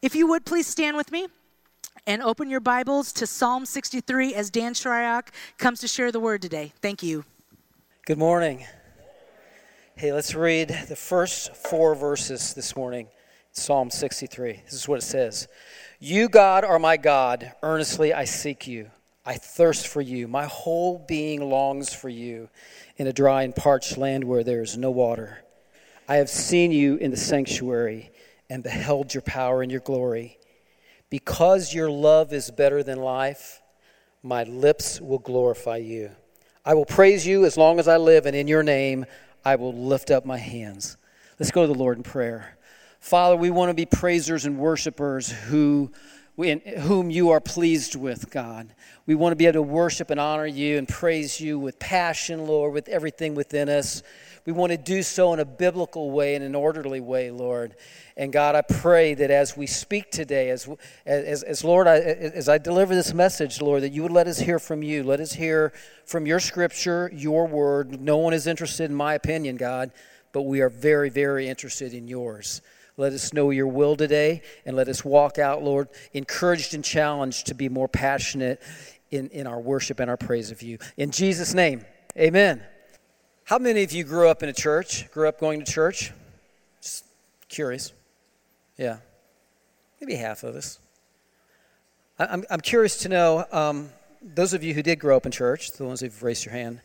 If you would please stand with me and open your Bibles to Psalm 63 as Dan Shryock comes to share the word today. Thank you. Good morning. Hey, let's read the first four verses this morning. Psalm 63. This is what it says You, God, are my God. Earnestly I seek you. I thirst for you. My whole being longs for you in a dry and parched land where there is no water. I have seen you in the sanctuary and beheld your power and your glory. Because your love is better than life, my lips will glorify you. I will praise you as long as I live, and in your name I will lift up my hands. Let's go to the Lord in prayer. Father, we want to be praisers and worshipers who in whom you are pleased with, God. We want to be able to worship and honor you and praise you with passion, Lord, with everything within us. We want to do so in a biblical way, in an orderly way, Lord. And God, I pray that as we speak today, as, as, as Lord, I, as I deliver this message, Lord, that you would let us hear from you. Let us hear from your scripture, your word. No one is interested in my opinion, God, but we are very, very interested in yours. Let us know your will today and let us walk out, Lord, encouraged and challenged to be more passionate in, in our worship and our praise of you. In Jesus' name, amen. How many of you grew up in a church, grew up going to church? Just curious. Yeah, maybe half of us. I'm, I'm curious to know um, those of you who did grow up in church, the ones who've raised your hand,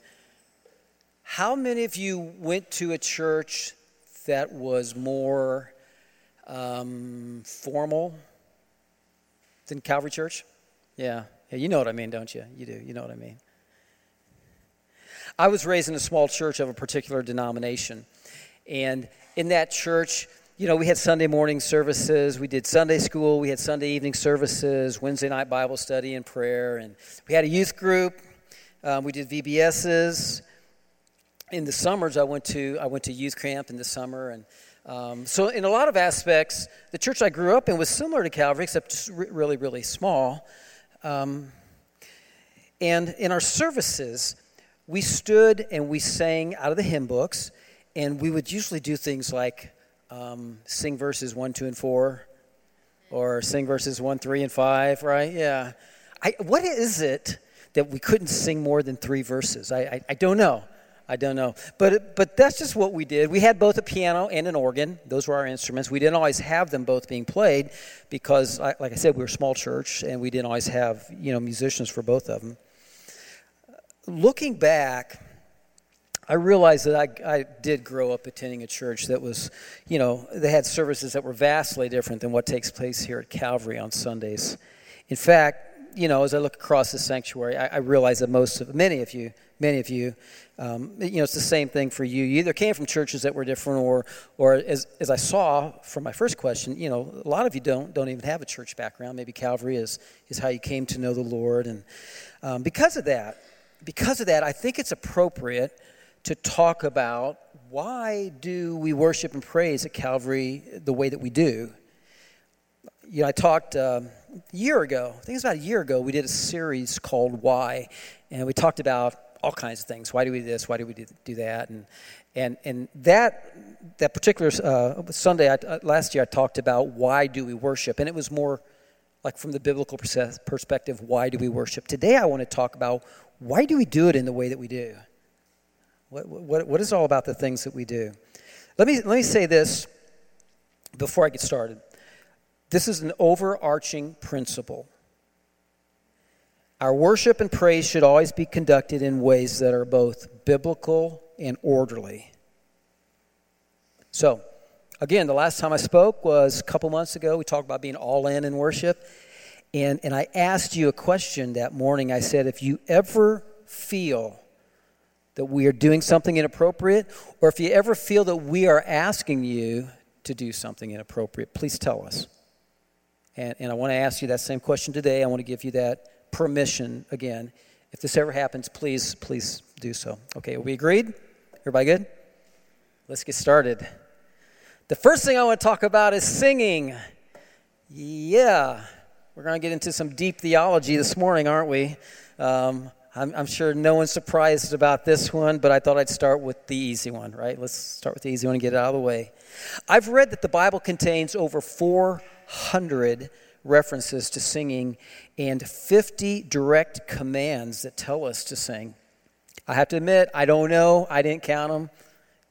how many of you went to a church that was more um, formal than Calvary Church? Yeah. yeah, you know what I mean, don't you? You do, you know what I mean. I was raised in a small church of a particular denomination. And in that church, you know, we had Sunday morning services, we did Sunday school, we had Sunday evening services, Wednesday night Bible study and prayer, and we had a youth group. Um, we did VBSs. In the summers, I went to I went to youth camp in the summer, and um, so in a lot of aspects, the church I grew up in was similar to Calvary, except really, really small. Um, and in our services, we stood and we sang out of the hymn books, and we would usually do things like um, sing verses 1, 2, and 4, or sing verses 1, 3, and 5, right? Yeah. I, what is it that we couldn't sing more than three verses? I, I, I don't know. I don't know. But, but that's just what we did. We had both a piano and an organ. Those were our instruments. We didn't always have them both being played because, like I said, we were a small church and we didn't always have, you know, musicians for both of them. Looking back, I realized that I, I did grow up attending a church that was, you know, they had services that were vastly different than what takes place here at Calvary on Sundays. In fact, you know, as I look across the sanctuary, I, I realize that most of, many of you, many of you, um, you know, it's the same thing for you. You either came from churches that were different, or, or as, as I saw from my first question, you know, a lot of you don't don't even have a church background. Maybe Calvary is is how you came to know the Lord, and um, because of that, because of that, I think it's appropriate to talk about why do we worship and praise at Calvary the way that we do. You know, I talked um, a year ago, I think it's about a year ago, we did a series called Why, and we talked about all kinds of things. Why do we do this? Why do we do that? And, and, and that, that particular uh, Sunday, I, uh, last year, I talked about why do we worship, and it was more like from the biblical perspective, why do we worship? Today, I want to talk about why do we do it in the way that we do? What, what, what is all about the things that we do? Let me, let me say this before I get started. This is an overarching principle. Our worship and praise should always be conducted in ways that are both biblical and orderly. So, again, the last time I spoke was a couple months ago. We talked about being all in in worship. And, and I asked you a question that morning. I said, if you ever feel that we are doing something inappropriate, or if you ever feel that we are asking you to do something inappropriate, please tell us. And, and I want to ask you that same question today. I want to give you that permission again. If this ever happens, please, please do so. Okay, we agreed? Everybody good? Let's get started. The first thing I want to talk about is singing. Yeah, we're going to get into some deep theology this morning, aren't we? Um, I'm, I'm, sure no one's surprised about this one, but I thought I'd start with the easy one, right? Let's start with the easy one and get it out of the way. I've read that the Bible contains over 400 references to singing and 50 direct commands that tell us to sing. I have to admit, I don't know. I didn't count them.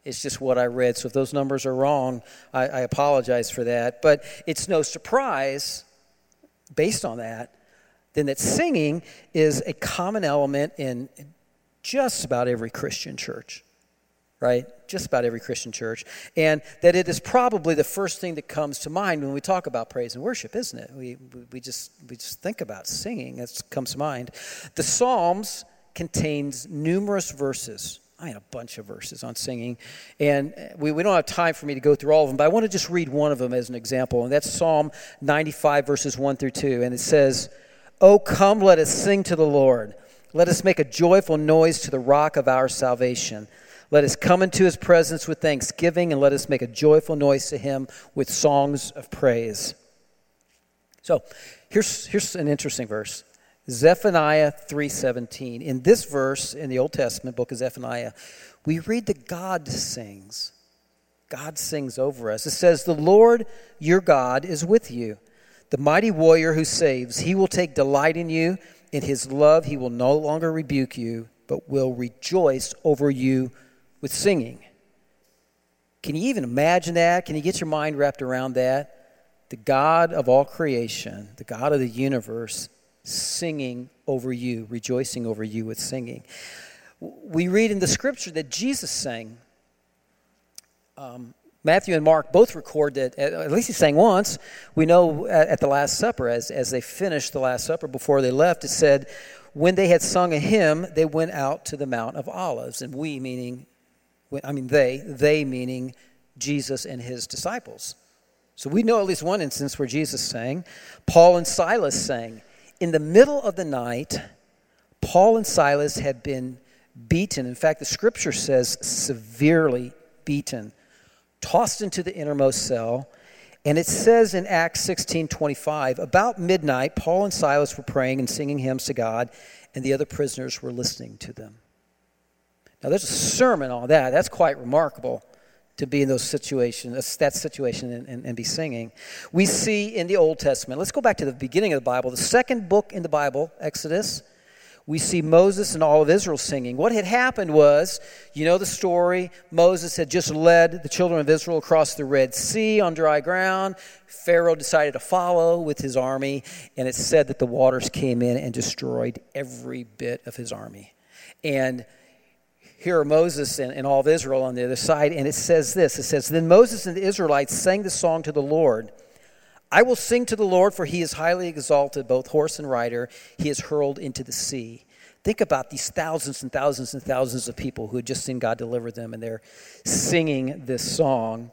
It's just what I read. So if those numbers are wrong, I, I apologize for that. But it's no surprise, based on that, then that singing is a common element in just about every Christian church, right? Just about every Christian church. And that it is probably the first thing that comes to mind when we talk about praise and worship, isn't it? We, we, just, we just think about singing, that comes to mind. The Psalms contains numerous verses. I mean, a bunch of verses on singing. And uh, we, we don't have time for me to go through all of them, but I want to just read one of them as an example. And that's Psalm 95, verses 1 through 2. And it says, Oh, come, let us sing to the Lord. Let us make a joyful noise to the rock of our salvation. Let us come into his presence with thanksgiving, and let us make a joyful noise to him with songs of praise. So here's, here's an interesting verse. Zephaniah 3:17. In this verse in the Old Testament book of Zephaniah, we read that God sings. God sings over us. It says, "The Lord your God is with you, the mighty warrior who saves. He will take delight in you. In his love he will no longer rebuke you, but will rejoice over you with singing." Can you even imagine that? Can you get your mind wrapped around that? The God of all creation, the God of the universe, singing over you, rejoicing over you with singing. We read in the scripture that Jesus sang. Um, Matthew and Mark both record that, at least he sang once. We know at the Last Supper, as, as they finished the Last Supper before they left, it said, When they had sung a hymn, they went out to the Mount of Olives. And we, meaning, I mean they, they meaning Jesus and his disciples. So we know at least one instance where Jesus sang. Paul and Silas sang in the middle of the night, Paul and Silas had been beaten. In fact, the scripture says severely beaten, tossed into the innermost cell. And it says in Acts 16 25, about midnight, Paul and Silas were praying and singing hymns to God, and the other prisoners were listening to them. Now, there's a sermon on that. That's quite remarkable to be in those situations, uh, that situation, and, and, and, be singing. We see in the Old Testament, let's go back to the beginning of the Bible, the second book in the Bible, Exodus. We see Moses and all of Israel singing. What had happened was, you know the story, Moses had just led the children of Israel across the Red Sea on dry ground. Pharaoh decided to follow with his army, and it said that the waters came in and destroyed every bit of his army. And here are Moses and, and all of Israel on the other side, and it says this it says, Then Moses and the Israelites sang the song to the Lord. I will sing to the Lord, for he is highly exalted, both horse and rider. He is hurled into the sea. Think about these thousands and thousands and thousands of people who had just seen God deliver them, and they're singing this song.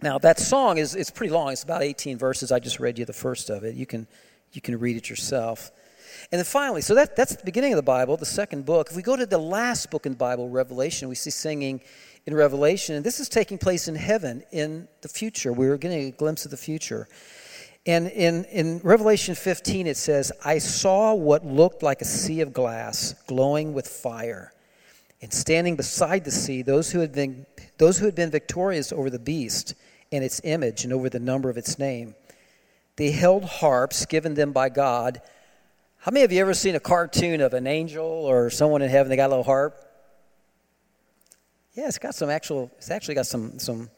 Now, that song is it's pretty long. It's about 18 verses. I just read you the first of it. You can, you can read it yourself. And then finally, so that, that's the beginning of the Bible, the second book. If we go to the last book in the Bible, Revelation, we see singing in Revelation. And this is taking place in heaven in the future. We're getting a glimpse of the future. And in, in Revelation 15, it says, I saw what looked like a sea of glass glowing with fire. And standing beside the sea, those who had been, those who had been victorious over the beast and its image and over the number of its name. They held harps given them by God how many of you ever seen a cartoon of an angel or someone in heaven? They got a little harp. Yeah, it's got some actual. It's actually got some some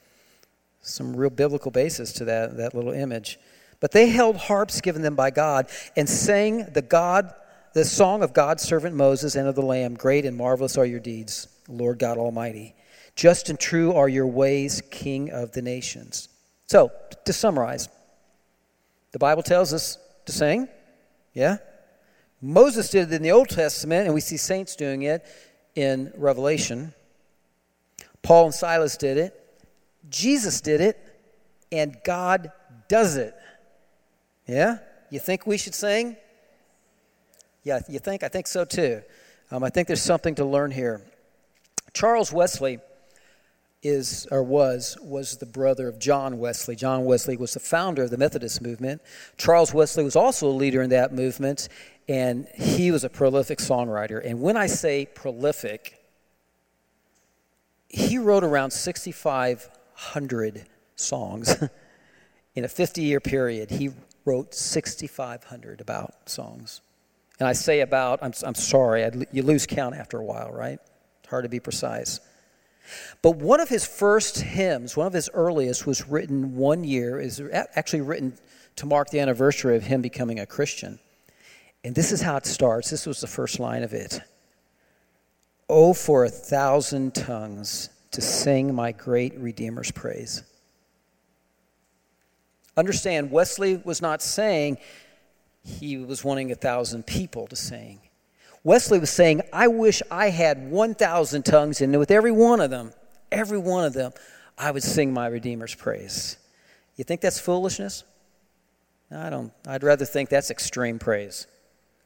some real biblical basis to that that little image. But they held harps given them by God and sang the God the song of God's servant Moses and of the Lamb. Great and marvelous are your deeds, Lord God Almighty. Just and true are your ways, King of the nations. So, to summarize, the Bible tells us to sing. Yeah? Moses did it in the Old Testament, and we see saints doing it in Revelation. Paul and Silas did it. Jesus did it, and God does it. Yeah? You think we should sing? Yeah, you think? I think so too. Um, I think there's something to learn here. Charles Wesley is or was was the brother of John Wesley. John Wesley was the founder of the Methodist movement. Charles Wesley was also a leader in that movement, and he was a prolific songwriter. And when I say prolific, he wrote around 6,500 songs. in a 50 year period, he wrote 6,500 about songs. And I say about, I'm, I'm sorry, I'd, you lose count after a while, right? It's hard to be precise. But one of his first hymns, one of his earliest, was written one year, is actually written to mark the anniversary of him becoming a Christian. And this is how it starts. This was the first line of it. Oh, for a thousand tongues to sing my great Redeemer's praise. Understand, Wesley was not saying he was wanting a thousand people to sing. Wesley was saying, I wish I had 1,000 tongues, and with every one of them, every one of them, I would sing my Redeemer's praise. You think that's foolishness? I don't. I'd rather think that's extreme praise.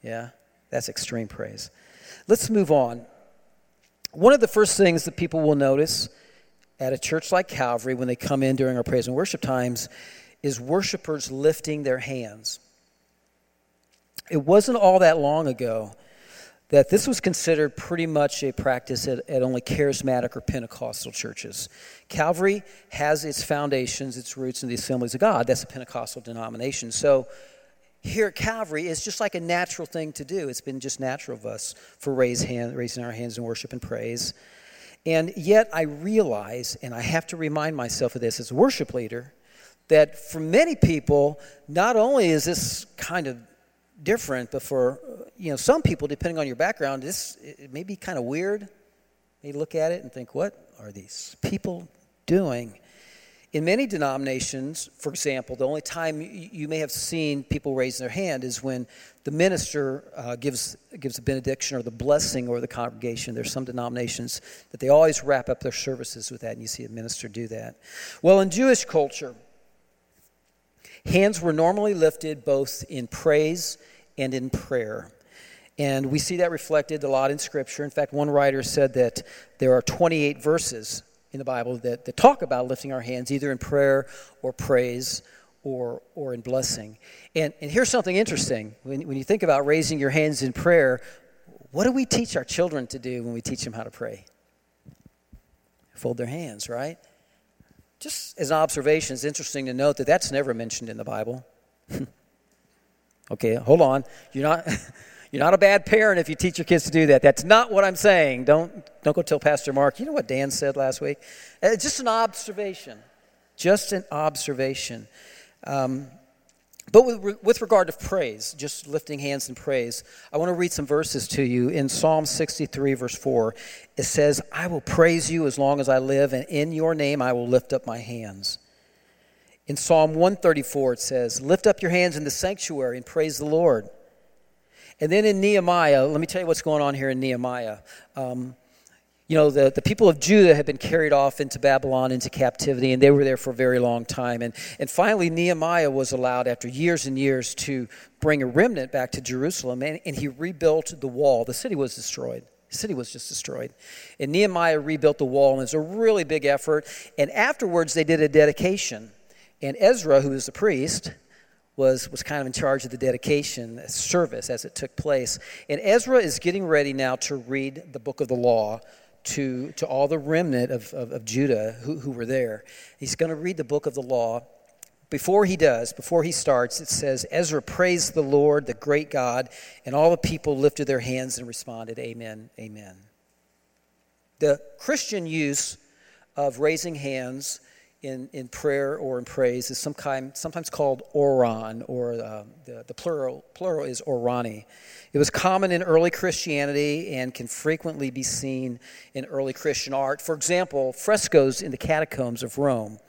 Yeah, that's extreme praise. Let's move on. One of the first things that people will notice at a church like Calvary when they come in during our praise and worship times is worshipers lifting their hands. It wasn't all that long ago that this was considered pretty much a practice at, at, only charismatic or Pentecostal churches. Calvary has its foundations, its roots in the assemblies of God. That's a Pentecostal denomination. So here at Calvary, it's just like a natural thing to do. It's been just natural of us for raise hand, raising our hands in worship and praise. And yet I realize, and I have to remind myself of this as a worship leader, that for many people, not only is this kind of different, but for you know some people, depending on your background, this it may be kind of weird. They look at it and think, "What are these people doing?" In many denominations, for example, the only time you may have seen people raise their hand is when the minister uh, gives, gives a benediction or the blessing over the congregation. There's some denominations that they always wrap up their services with that, and you see a minister do that. Well, in Jewish culture, hands were normally lifted both in praise and in prayer. And we see that reflected a lot in Scripture. In fact, one writer said that there are 28 verses in the Bible that, that talk about lifting our hands either in prayer or praise or, or in blessing. And, and here's something interesting. When, when you think about raising your hands in prayer, what do we teach our children to do when we teach them how to pray? Fold their hands, right? Just as an observation, it's interesting to note that that's never mentioned in the Bible. okay, hold on. You're not. You're not a bad parent if you teach your kids to do that. That's not what I'm saying. Don't, don't go tell Pastor Mark, you know what Dan said last week? It's uh, just an observation. Just an observation. Um, but with, with, regard to praise, just lifting hands in praise, I want to read some verses to you. In Psalm 63, verse 4, it says, I will praise you as long as I live, and in your name I will lift up my hands. In Psalm 134, it says, Lift up your hands in the sanctuary and praise the Lord. And then in Nehemiah, let me tell you what's going on here in Nehemiah. Um, you know, the, the people of Judah had been carried off into Babylon, into captivity, and they were there for a very long time. And, and finally, Nehemiah was allowed, after years and years, to bring a remnant back to Jerusalem, and, and he rebuilt the wall. The city was destroyed. The city was just destroyed. And Nehemiah rebuilt the wall, and it was a really big effort. And afterwards, they did a dedication. And Ezra, who was the priest, was, was kind of in charge of the dedication service as it took place. And Ezra is getting ready now to read the book of the law to, to all the remnant of, of, of Judah who, who were there. He's going to read the book of the law. Before he does, before he starts, it says, Ezra praised the Lord, the great God, and all the people lifted their hands and responded, Amen, Amen. The Christian use of raising hands in, in prayer or in praise is some kind, sometimes called oran, or uh, the, the plural, plural is orani. It was common in early Christianity and can frequently be seen in early Christian art. For example, frescoes in the catacombs of Rome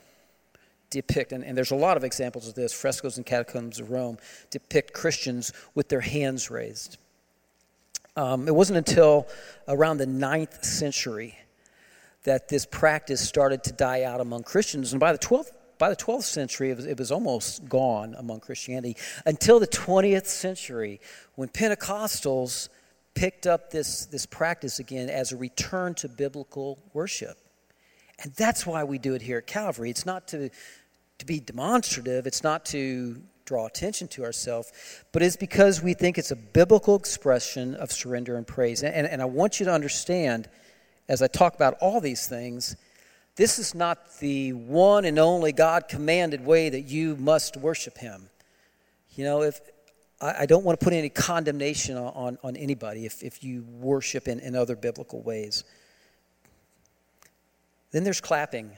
depict, and, and there's a lot of examples of this, frescoes in catacombs of Rome depict Christians with their hands raised. Um, it wasn't until around the ninth century that this practice started to die out among Christians. And by the 12th, by the 12th century, it was, it was almost gone among Christianity until the 20th century when Pentecostals picked up this, this practice again as a return to biblical worship. And that's why we do it here at Calvary. It's not to, to be demonstrative, it's not to draw attention to ourselves, but it's because we think it's a biblical expression of surrender and praise. And, and, and I want you to understand as I talk about all these things This is not the one and only God commanded way that you must worship Him. You know, if I, I don't want to put any condemnation on, on, on anybody if, if you worship in, in other biblical ways. Then there's clapping.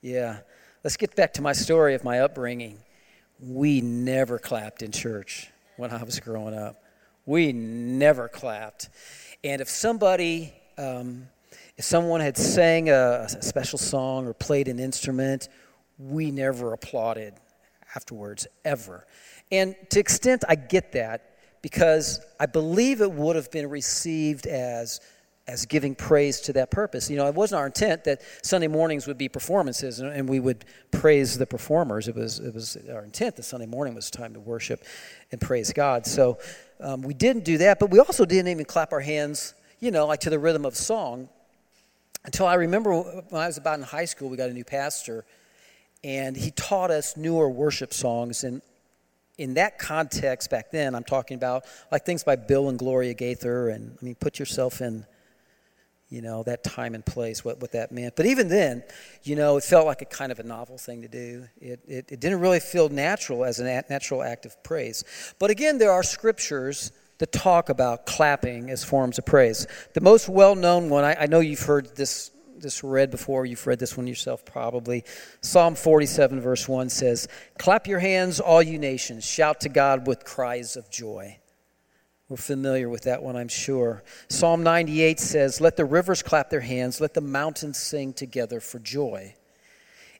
Yeah. Let's get back to my story of my upbringing. We never clapped in church when I was growing up. We never clapped. And if somebody, um, if someone had sang a, a special song or played an instrument, we never applauded afterwards, ever. And to extent I get that because I believe it would have been received as as giving praise to that purpose. You know, it wasn't our intent that Sunday mornings would be performances and, we would praise the performers. It was, it was our intent that Sunday morning was time to worship and praise God. So um, we didn't do that, but we also didn't even clap our hands, you know, like to the rhythm of song. Until I remember when I was about in high school, we got a new pastor, and he taught us newer worship songs. And in that context back then, I'm talking about like things by Bill and Gloria Gaither, and I mean, put yourself in you know, that time and place, what, what that meant. But even then, you know, it felt like a kind of a novel thing to do. It, it, it didn't really feel natural as a natural act of praise. But again, there are scriptures that talk about clapping as forms of praise. The most well known one, I, I know you've heard this, this read before, you've read this one yourself probably. Psalm 47, verse 1 says, Clap your hands, all you nations, shout to God with cries of joy. We're familiar with that one, I'm sure. Psalm 98 says, Let the rivers clap their hands, let the mountains sing together for joy.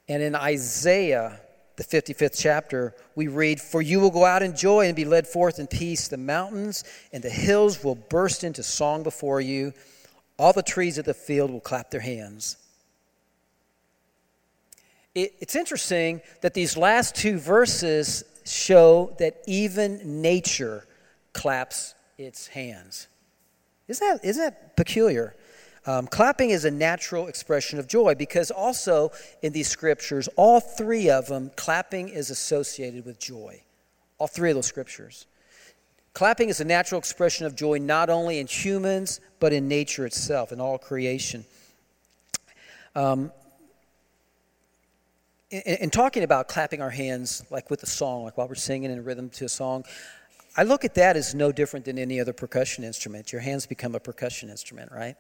And in Isaiah, the 55th chapter, we read, For you will go out in joy and be led forth in peace. The mountains and the hills will burst into song before you. All the trees of the field will clap their hands. It, it's interesting that these last two verses show that even nature claps its hands. Isn't that, isn't that peculiar? Um, clapping is a natural expression of joy because also in these scriptures, all three of them, clapping is associated with joy. All three of those scriptures. Clapping is a natural expression of joy not only in humans, but in nature itself, in all creation. Um, in, in, talking about clapping our hands, like with a song, like while we're singing in rhythm to a song, I look at that as no different than any other percussion instrument. Your hands become a percussion instrument, right?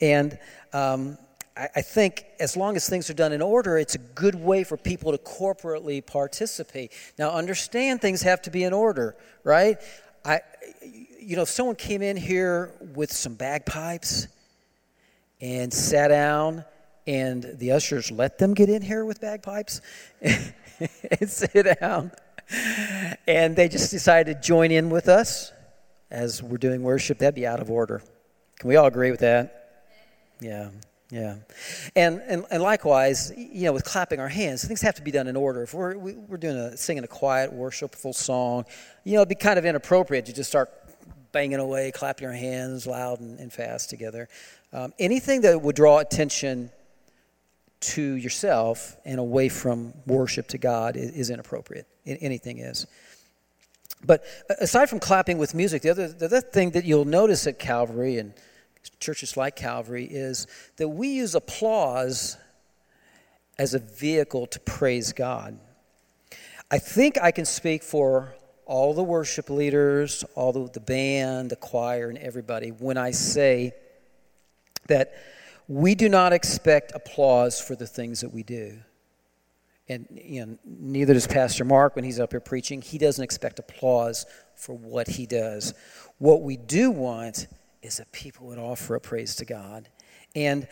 And um, I, I, think as long as things are done in order, it's a good way for people to corporately participate. Now, understand things have to be in order, right? I, you know, if someone came in here with some bagpipes and sat down, and the ushers let them get in here with bagpipes and sit down and they just decided to join in with us as we're doing worship. That'd be out of order. Can we all agree with that? Yeah. Yeah, and, and and likewise, you know, with clapping our hands, things have to be done in order. If we're we, are we are doing a singing a quiet, worshipful song, you know, it'd be kind of inappropriate to just start banging away, clapping our hands loud and, and fast together. Um, anything that would draw attention to yourself and away from worship to God is, is inappropriate. Anything is. But aside from clapping with music, the other, the other thing that you'll notice at Calvary and churches like Calvary is that we use applause as a vehicle to praise God. I think I can speak for all the worship leaders, all the, the band, the choir, and everybody when I say that we do not expect applause for the things that we do. And you know, neither does Pastor Mark when he's up here preaching. He doesn't expect applause for what he does. What we do want is that people would offer a praise to God. And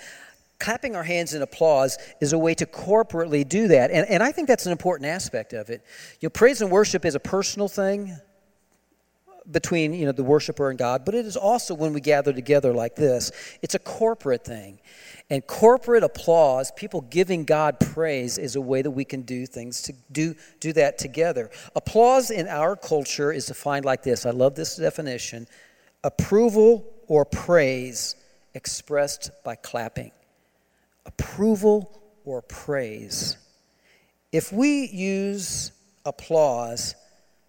clapping our hands in applause is a way to corporately do that. And, and I think that's an important aspect of it. You know, praise and worship is a personal thing between you know the worshiper and God, but it is also when we gather together like this, it's a corporate thing. And corporate applause, people giving God praise is a way that we can do things to do do that together. Applause in our culture is defined like this. I love this definition. Approval or praise expressed by clapping. Approval or praise. If we use applause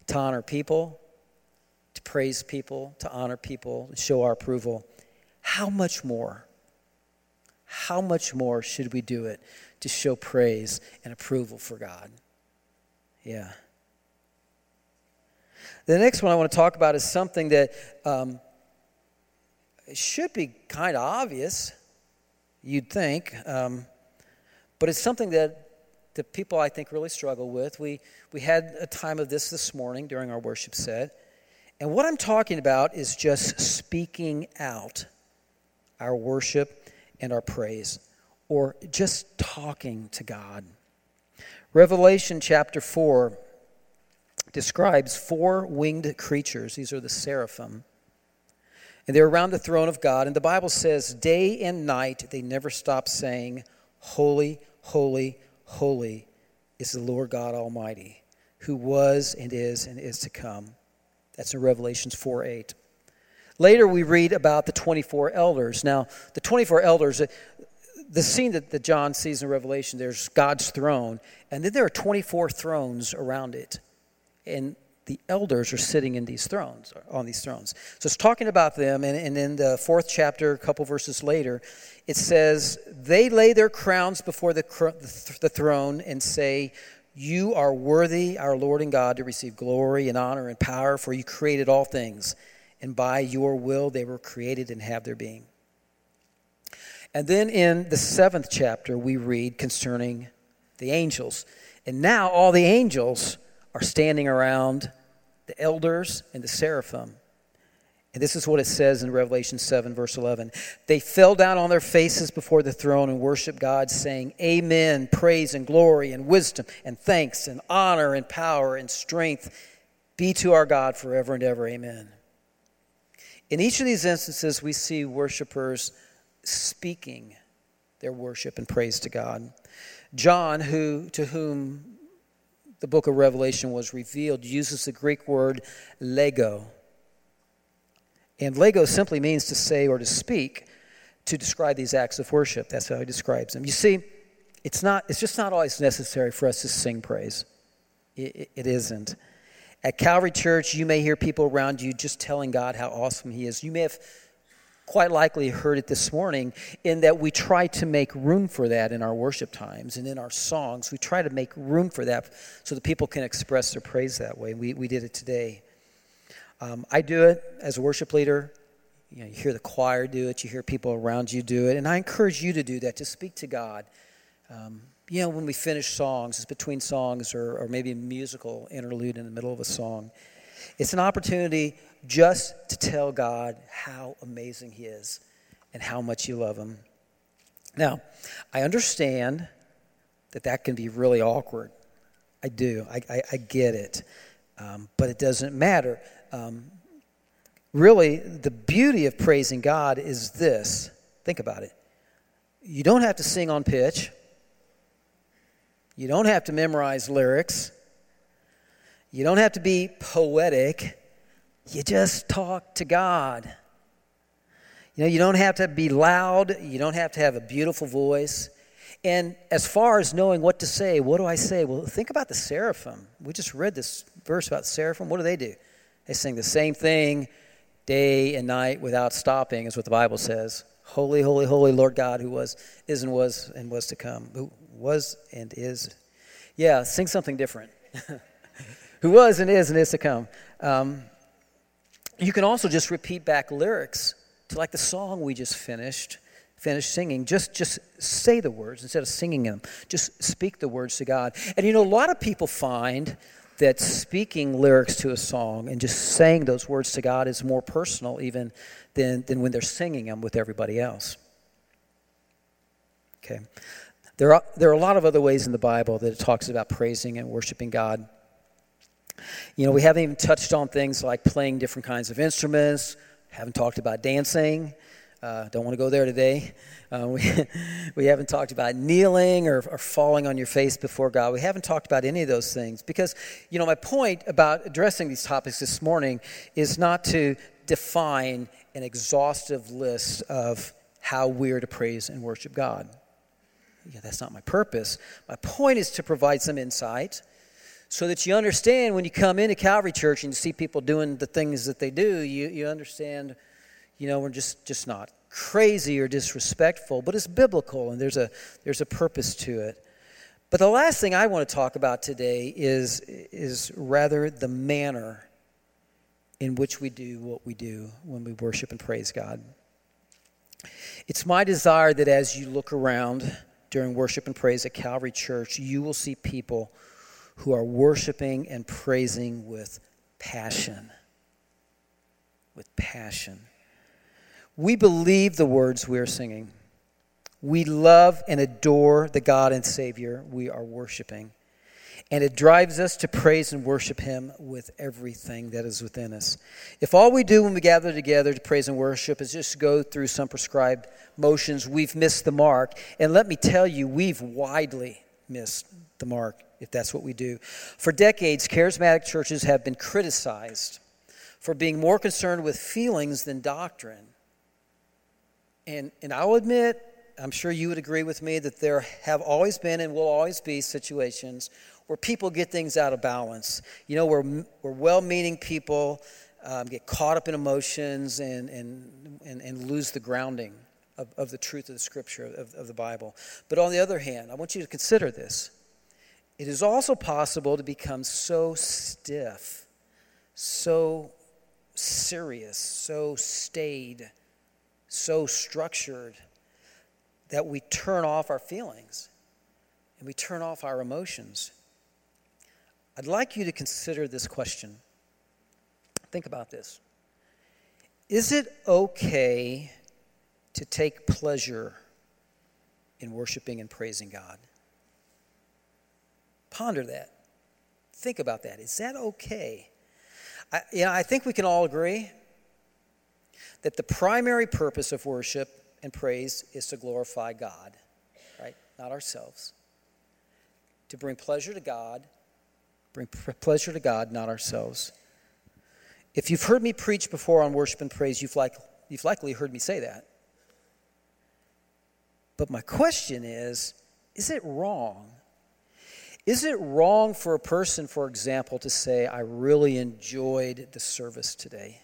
to honor people, to praise people, to honor people, to show our approval, how much more? how much more should we do it to show praise and approval for God? Yeah. The next one I want to talk about is something that um, should be kind of obvious, you'd think, um, but it's something that the people I think really struggle with. We, we had a time of this this morning during our worship set. And what I'm talking about is just speaking out our worship and our praise, or just talking to God. Revelation chapter 4 describes four winged creatures. These are the seraphim. And they're around the throne of God. And the Bible says, day and night, they never stop saying, Holy, holy, holy is the Lord God Almighty, who was and is and is to come. That's in Revelations 4 8. Later, we read about the 24 elders. Now, the 24 elders, uh, the scene that, John sees in Revelation, there's God's throne, and then there are 24 thrones around it and the elders are sitting in these thrones on these thrones so it's talking about them and, and in the fourth chapter a couple verses later it says they lay their crowns before the, the throne and say you are worthy our lord and god to receive glory and honor and power for you created all things and by your will they were created and have their being and then in the seventh chapter we read concerning the angels and now all the angels are standing around the elders and the seraphim. And this is what it says in Revelation 7, verse 11. They fell down on their faces before the throne and worshiped God, saying, Amen, praise and glory and wisdom and thanks and honor and power and strength be to our God forever and ever. Amen. In each of these instances, we see worshipers speaking their worship and praise to God. John, who, to whom the book of Revelation was revealed uses the Greek word lego. And lego simply means to say or to speak to describe these acts of worship. That's how he describes them. You see, it's, not, it's just not always necessary for us to sing praise. it, it isn't. At Calvary Church, you may hear people around you just telling God how awesome He is. You may have quite likely heard it this morning in that we try to make room for that in our worship times and in our songs. We try to make room for that so that people can express their praise that way. We, we did it today. Um, I do it as a worship leader. You know, you hear the choir do it, you hear people around you do it, and I encourage you to do that, to speak to God. Um, you know, when we finish songs, it's between songs or, or maybe a musical interlude in the middle of a song. It's an opportunity just to tell God how amazing He is and how much you love Him. Now, I understand that that can be really awkward. I do. I, I, I get it. Um, but it doesn't matter. Um, really, the beauty of praising God is this think about it. You don't have to sing on pitch, you don't have to memorize lyrics, you don't have to be poetic. You just talk to God. You know, you don't have to be loud, you don't have to have a beautiful voice. And as far as knowing what to say, what do I say? Well, think about the seraphim. We just read this verse about seraphim. What do they do? They sing the same thing day and night without stopping, is what the Bible says. Holy, holy, holy Lord God, who was, is and was and was to come. Who was and is. Yeah, sing something different. who was and is and is to come. Um, you can also just repeat back lyrics to like the song we just finished finished singing. Just just say the words instead of singing them. Just speak the words to god. And you know a lot of people find that speaking lyrics to a song and just saying those words to god is more personal even than, than when they're singing them with everybody else. Okay. There are, there are a lot of other ways in the bible that it talks about praising and worshiping god. You know, we haven't even touched on things like playing different kinds of instruments, haven't talked about dancing. Uh, don't want to go there today. Uh, we, we haven't talked about kneeling or, or falling on your face before God. We haven't talked about any of those things because, you know, my point about addressing these topics this morning is not to define an exhaustive list of how we're to praise and worship God. Yeah, that's not my purpose. My point is to provide some insight so that you understand when you come into Calvary Church and you see people doing the things that they do, you, you understand, you know, we're just, just not crazy or disrespectful, but it's biblical and there's a, there's a purpose to it. But the last thing I want to talk about today is, is rather the manner in which we do what we do when we worship and praise God. It's my desire that as you look around during worship and praise at Calvary Church, you will see people who are worshiping and praising with passion. With passion. We believe the words we are singing. We love and adore the God and Savior we are worshiping. And it drives us to praise and worship Him with everything that is within us. If all we do when we gather together to praise and worship is just go through some prescribed motions, we've missed the mark. And let me tell you, we've widely missed the mark if that's what we do. For decades, charismatic churches have been criticized for being more concerned with feelings than doctrine. And, and I'll admit, I'm sure you would agree with me that there have always been and will always be situations where people get things out of balance. You know, where, where well meaning people um, get caught up in emotions and, and, and, and lose the grounding of, of the truth of the scripture, of, of the Bible. But on the other hand, I want you to consider this. It is also possible to become so stiff, so serious, so staid, so structured that we turn off our feelings and we turn off our emotions. I'd like you to consider this question. Think about this. Is it okay to take pleasure in worshiping and praising God? Ponder that. Think about that. Is that okay? I, you know, I think we can all agree that the primary purpose of worship and praise is to glorify God, right? Not ourselves. To bring pleasure to God, bring pleasure to God, not ourselves. If you've heard me preach before on worship and praise, you've, like, you've likely heard me say that. But my question is is it wrong? Is it wrong for a person, for example, to say, I really enjoyed the service today?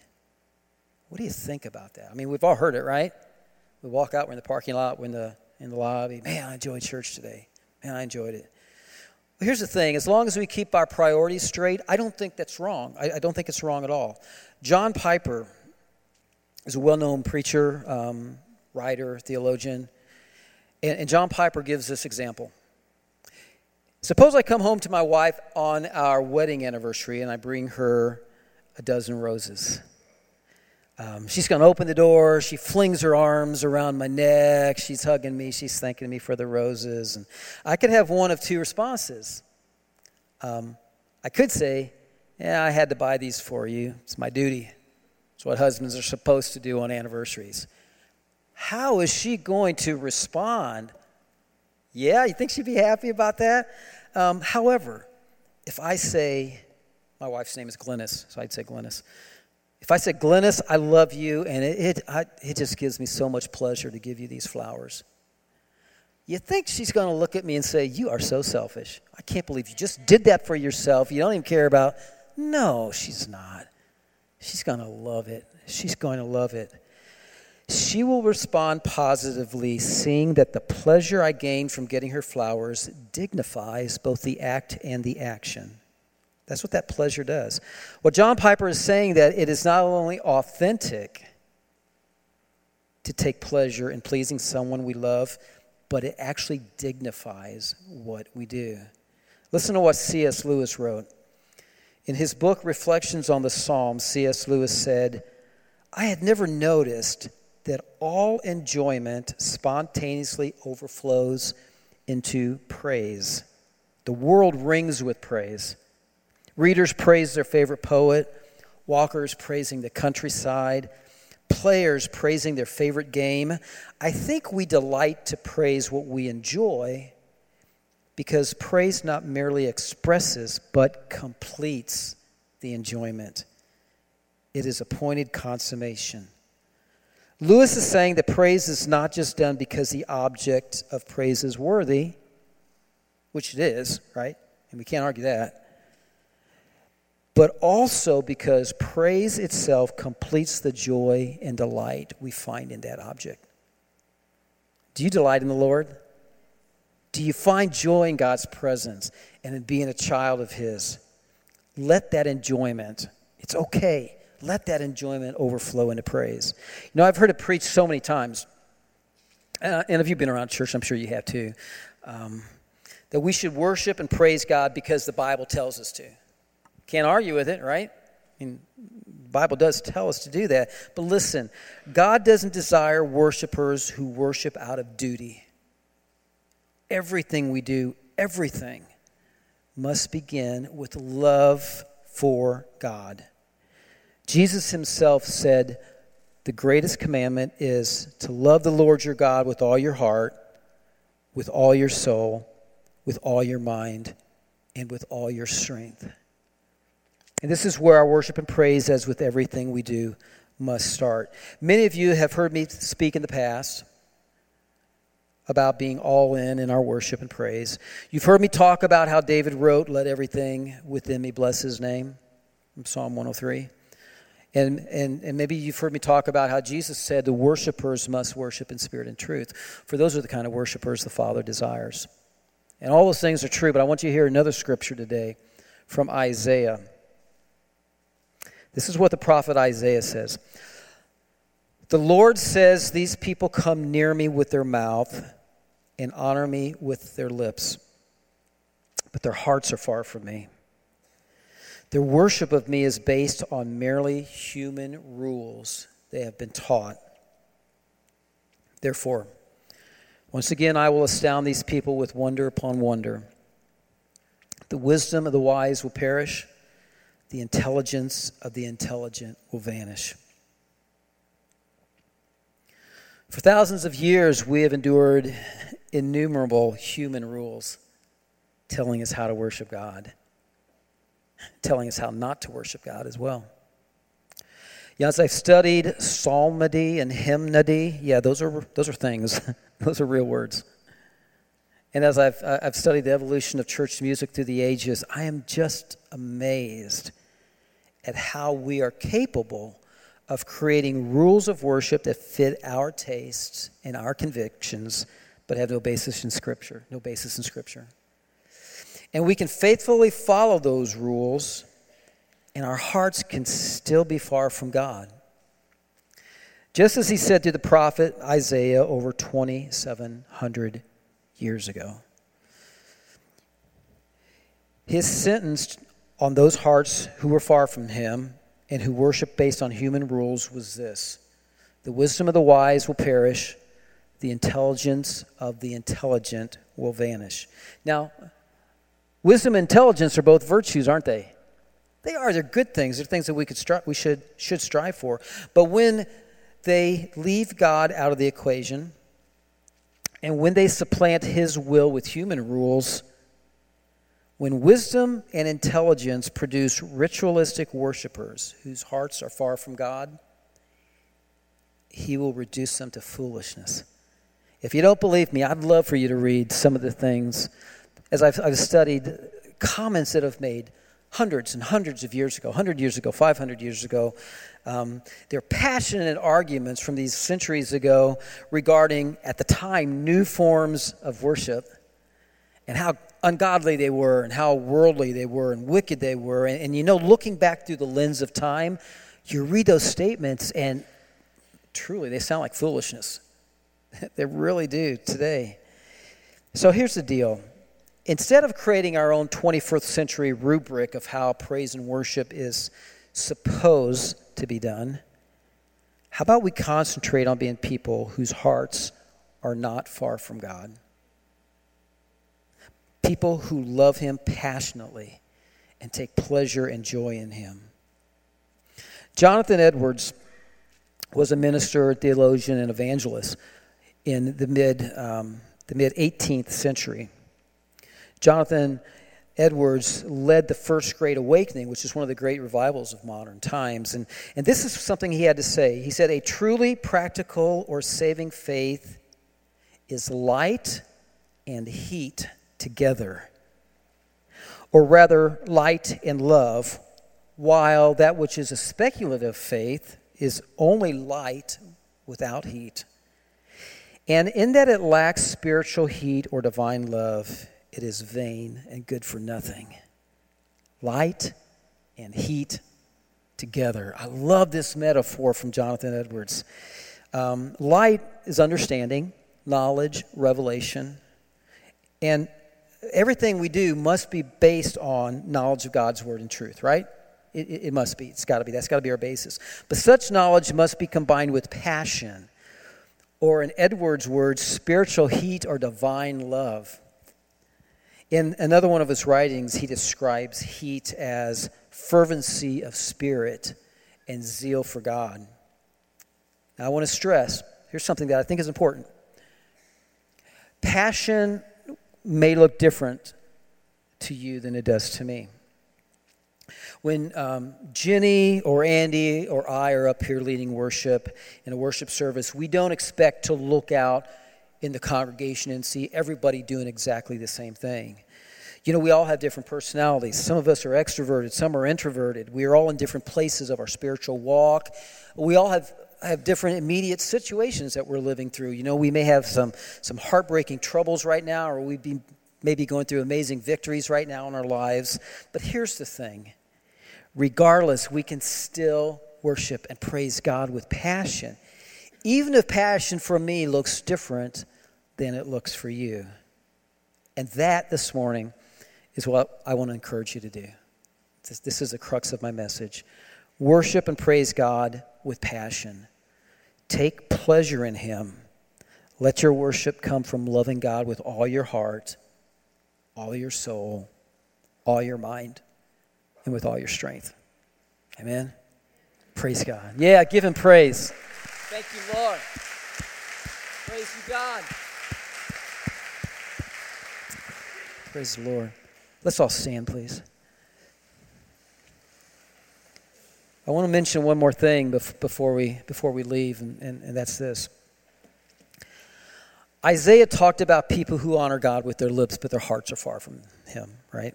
What do you think about that? I mean, we've all heard it, right? We walk out, we're in the parking lot, we're in the, in the lobby. Man, I enjoyed church today. Man, I enjoyed it. Well, here's the thing as long as we keep our priorities straight, I don't think that's wrong. I, I don't think it's wrong at all. John Piper is a well known preacher, um, writer, theologian. And, and John Piper gives this example. Suppose I come home to my wife on our wedding anniversary and I bring her a dozen roses. Um, she's going to open the door. She flings her arms around my neck. She's hugging me. She's thanking me for the roses. And I could have one of two responses. Um, I could say, Yeah, I had to buy these for you. It's my duty. It's what husbands are supposed to do on anniversaries. How is she going to respond? Yeah, you think she'd be happy about that? Um, however, if I say, my wife's name is Glennis, so I'd say Glennis. If I said, Glennis, I love you, and it, it, I, it just gives me so much pleasure to give you these flowers, you think she's going to look at me and say, You are so selfish. I can't believe you just did that for yourself. You don't even care about. No, she's not. She's going to love it. She's going to love it. She will respond positively, seeing that the pleasure I gain from getting her flowers dignifies both the act and the action. That's what that pleasure does. Well, John Piper is saying that it is not only authentic to take pleasure in pleasing someone we love, but it actually dignifies what we do. Listen to what C.S. Lewis wrote. In his book, Reflections on the Psalms, C.S. Lewis said, I had never noticed that all enjoyment spontaneously overflows into praise. The world rings with praise. Readers praise their favorite poet, walkers praising the countryside, players praising their favorite game. I think we delight to praise what we enjoy because praise not merely expresses but completes the enjoyment. It is a pointed consummation. Lewis is saying that praise is not just done because the object of praise is worthy, which it is, right? And we can't argue that. But also because praise itself completes the joy and delight we find in that object. Do you delight in the Lord? Do you find joy in God's presence and in being a child of His? Let that enjoyment, it's okay, let that enjoyment overflow into praise. You know, I've heard it preached so many times, uh, and if you've been around church, I'm sure you have too, um, that we should worship and praise God because the Bible tells us to. Can't argue with it, right? I mean, the Bible does tell us to do that. But listen, God doesn't desire worshipers who worship out of duty. Everything we do, everything, must begin with love for God. Jesus himself said, The greatest commandment is to love the Lord your God with all your heart, with all your soul, with all your mind, and with all your strength. And this is where our worship and praise, as with everything we do, must start. Many of you have heard me speak in the past about being all in in our worship and praise. You've heard me talk about how David wrote, Let everything within me bless his name, from Psalm 103. And, and, and maybe you've heard me talk about how Jesus said the worshipers must worship in spirit and truth. For those are the kind of worshipers the Father desires. And all those things are true, but I want you to hear another scripture today from Isaiah. This is what the prophet Isaiah says The Lord says, These people come near me with their mouth and honor me with their lips, but their hearts are far from me. Their worship of me is based on merely human rules they have been taught. Therefore, once again, I will astound these people with wonder upon wonder. The wisdom of the wise will perish the intelligence of the intelligent will vanish. For thousands of years, we have endured innumerable human rules telling us how to worship God, telling us how not to worship God as well. Yeah, as I've studied psalmody and hymnody, yeah, those are, those are things, those are real words. And as I've, I've studied the evolution of church music through the ages, I am just amazed at how we are capable of creating rules of worship that fit our tastes and our convictions, but have no basis in Scripture, no basis in Scripture. And we can faithfully follow those rules, and our hearts can still be far from God. Just as he said to the prophet Isaiah over 2,700 years ago. His sentence on those hearts who were far from him and who worship based on human rules was this The wisdom of the wise will perish, the intelligence of the intelligent will vanish. Now, wisdom and intelligence are both virtues, aren't they? They are. They're good things. They're things that we, could stri- we should, should strive for. But when they leave God out of the equation, and when they supplant His will with human rules, when wisdom and intelligence produce ritualistic worshipers whose hearts are far from God, he will reduce them to foolishness. If you don't believe me, I'd love for you to read some of the things, as I've, I've studied comments that have made hundreds and hundreds of years ago, 100 years ago, 500 years ago. Um, they're passionate arguments from these centuries ago regarding, at the time, new forms of worship and how ungodly they were and how worldly they were and wicked they were. And, and, you know, looking back through the lens of time, you read those statements and truly they sound like foolishness. they really do today. So here's the deal. Instead of creating our own 21st century rubric of how praise and worship is supposed to be done, how about we concentrate on being people whose hearts are not far from God? People who love Him passionately and take pleasure and joy in Him. Jonathan Edwards was a minister, theologian, and evangelist in the mid um, the mid 18th century. Jonathan Edwards led the First Great Awakening, which is one of the great revivals of modern times. And, and this is something he had to say. He said, A truly practical or saving faith is light and heat together. Or rather, light and love while that which is a speculative faith is only light without heat. And in that it lacks spiritual heat or divine love, it is vain and good for nothing. Light and heat together. I love this metaphor from Jonathan Edwards. Um, light is understanding, knowledge, revelation, and everything we do must be based on knowledge of God's word and truth, right? It, it, it must be. It's got to be. That's got to be our basis. But such knowledge must be combined with passion or in Edwards' words, spiritual heat or divine love. In another one of his writings, he describes heat as fervency of spirit and zeal for God. Now, I want to stress here's something that I think is important. Passion may look different to you than it does to me. When um, Jenny or Andy or I are up here leading worship in a worship service, we don't expect to look out in the congregation and see everybody doing exactly the same thing. You know, we all have different personalities. Some of us are extroverted, some are introverted. We are all in different places of our spiritual walk. We all have have different immediate situations that we're living through. You know, we may have some some heartbreaking troubles right now, or we be maybe going through amazing victories right now in our lives. But here's the thing regardless, we can still worship and praise God with passion. Even if passion for me looks different than it looks for you. And that this morning is what I want to encourage you to do. This, this is the crux of my message. Worship and praise God with passion. Take pleasure in Him. Let your worship come from loving God with all your heart, all your soul, all your mind and with all your strength. Amen. Praise God. Yeah, give him praise. Thank you, Lord. Praise you, God. Praise the Lord. Let's all stand, please. I want to mention one more thing before we, before we leave, and, and, and that's this. Isaiah talked about people who honor God with their lips, but their hearts are far from Him, right?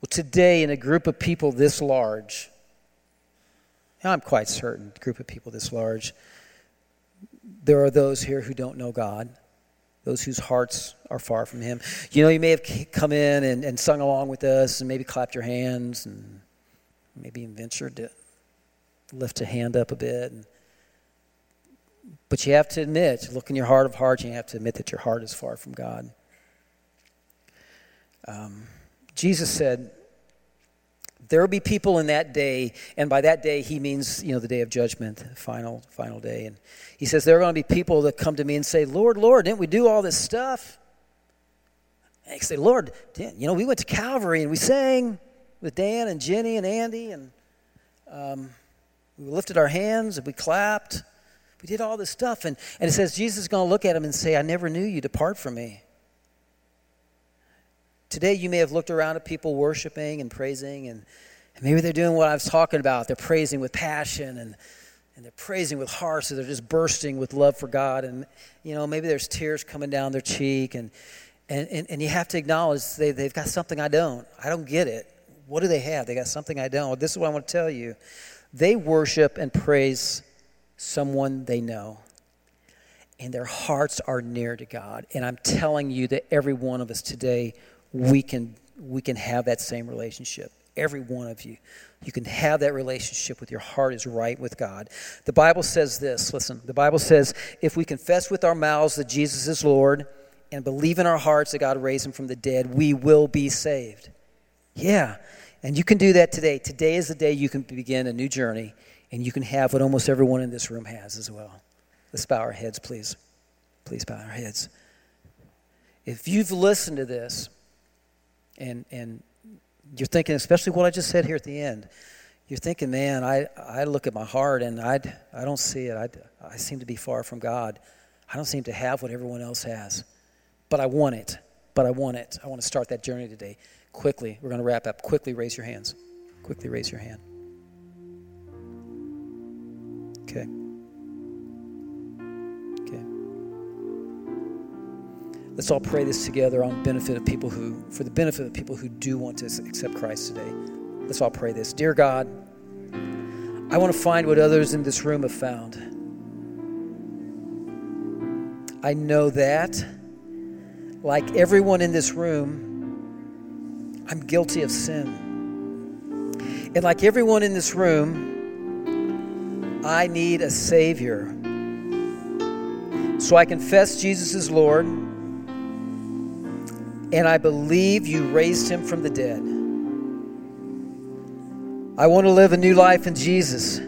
Well, today, in a group of people this large, I'm quite certain, group of people this large, there are those here who don't know God, those whose hearts are far from Him. You know, you may have come in and, and sung along with us and maybe clapped your hands and maybe even ventured to lift a hand up a bit. And, but you have to admit, look in your heart of hearts, you have to admit that your heart is far from God. Um, Jesus said, there will be people in that day, and by that day he means, you know, the day of judgment, final, final day. And he says there are going to be people that come to me and say, Lord, Lord, didn't we do all this stuff? And I say, Lord, you know, we went to Calvary and we sang with Dan and Jenny and Andy, and um, we lifted our hands and we clapped. We did all this stuff. And, and it says Jesus is going to look at him and say, I never knew you. Depart from me. Today, you may have looked around at people worshiping and praising, and, and maybe they're doing what I was talking about. They're praising with passion and, and they're praising with heart, so they're just bursting with love for God. And, you know, maybe there's tears coming down their cheek, and, and, and, and you have to acknowledge they, they've got something I don't. I don't get it. What do they have? They got something I don't. This is what I want to tell you. They worship and praise someone they know and their hearts are near to God. And I'm telling you that every one of us today we can we can have that same relationship. Every one of you. You can have that relationship with your heart is right with God. The Bible says this, listen, the Bible says if we confess with our mouths that Jesus is Lord and believe in our hearts that God raised him from the dead, we will be saved. Yeah. And you can do that today. Today is the day you can begin a new journey and you can have what almost everyone in this room has as well. Let's bow our heads, please. Please bow our heads. If you've listened to this, and and you're thinking, especially what I just said here at the end, you're thinking, man, I, I look at my heart and I, I don't see it. I, I seem to be far from God. I don't seem to have what everyone else has. But I want it. But I want it. I want to start that journey today. Quickly, we're going to wrap up. Quickly raise your hands. Quickly raise your hand. Okay. Okay. Let's all pray this together on benefit of people who, for the benefit of people who do want to accept Christ today. Let's all pray this. Dear God, I want to find what others in this room have found. I know that, like everyone in this room, I'm guilty of sin. And like everyone in this room, I need a Savior. So I confess Jesus is Lord, and I believe you raised him from the dead. I want to live a new life in Jesus.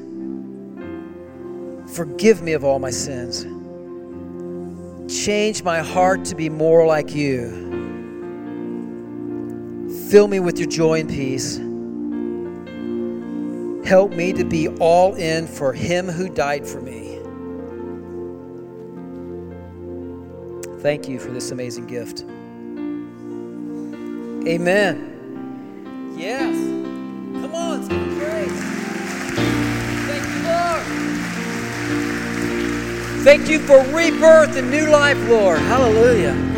Forgive me of all my sins. Change my heart to be more like you. Fill me with your joy and peace. Help me to be all in for Him who died for me. Thank you for this amazing gift. Amen. Yes. Come on, let's give praise. Thank you, Lord. Thank you for rebirth and new life, Lord. Hallelujah.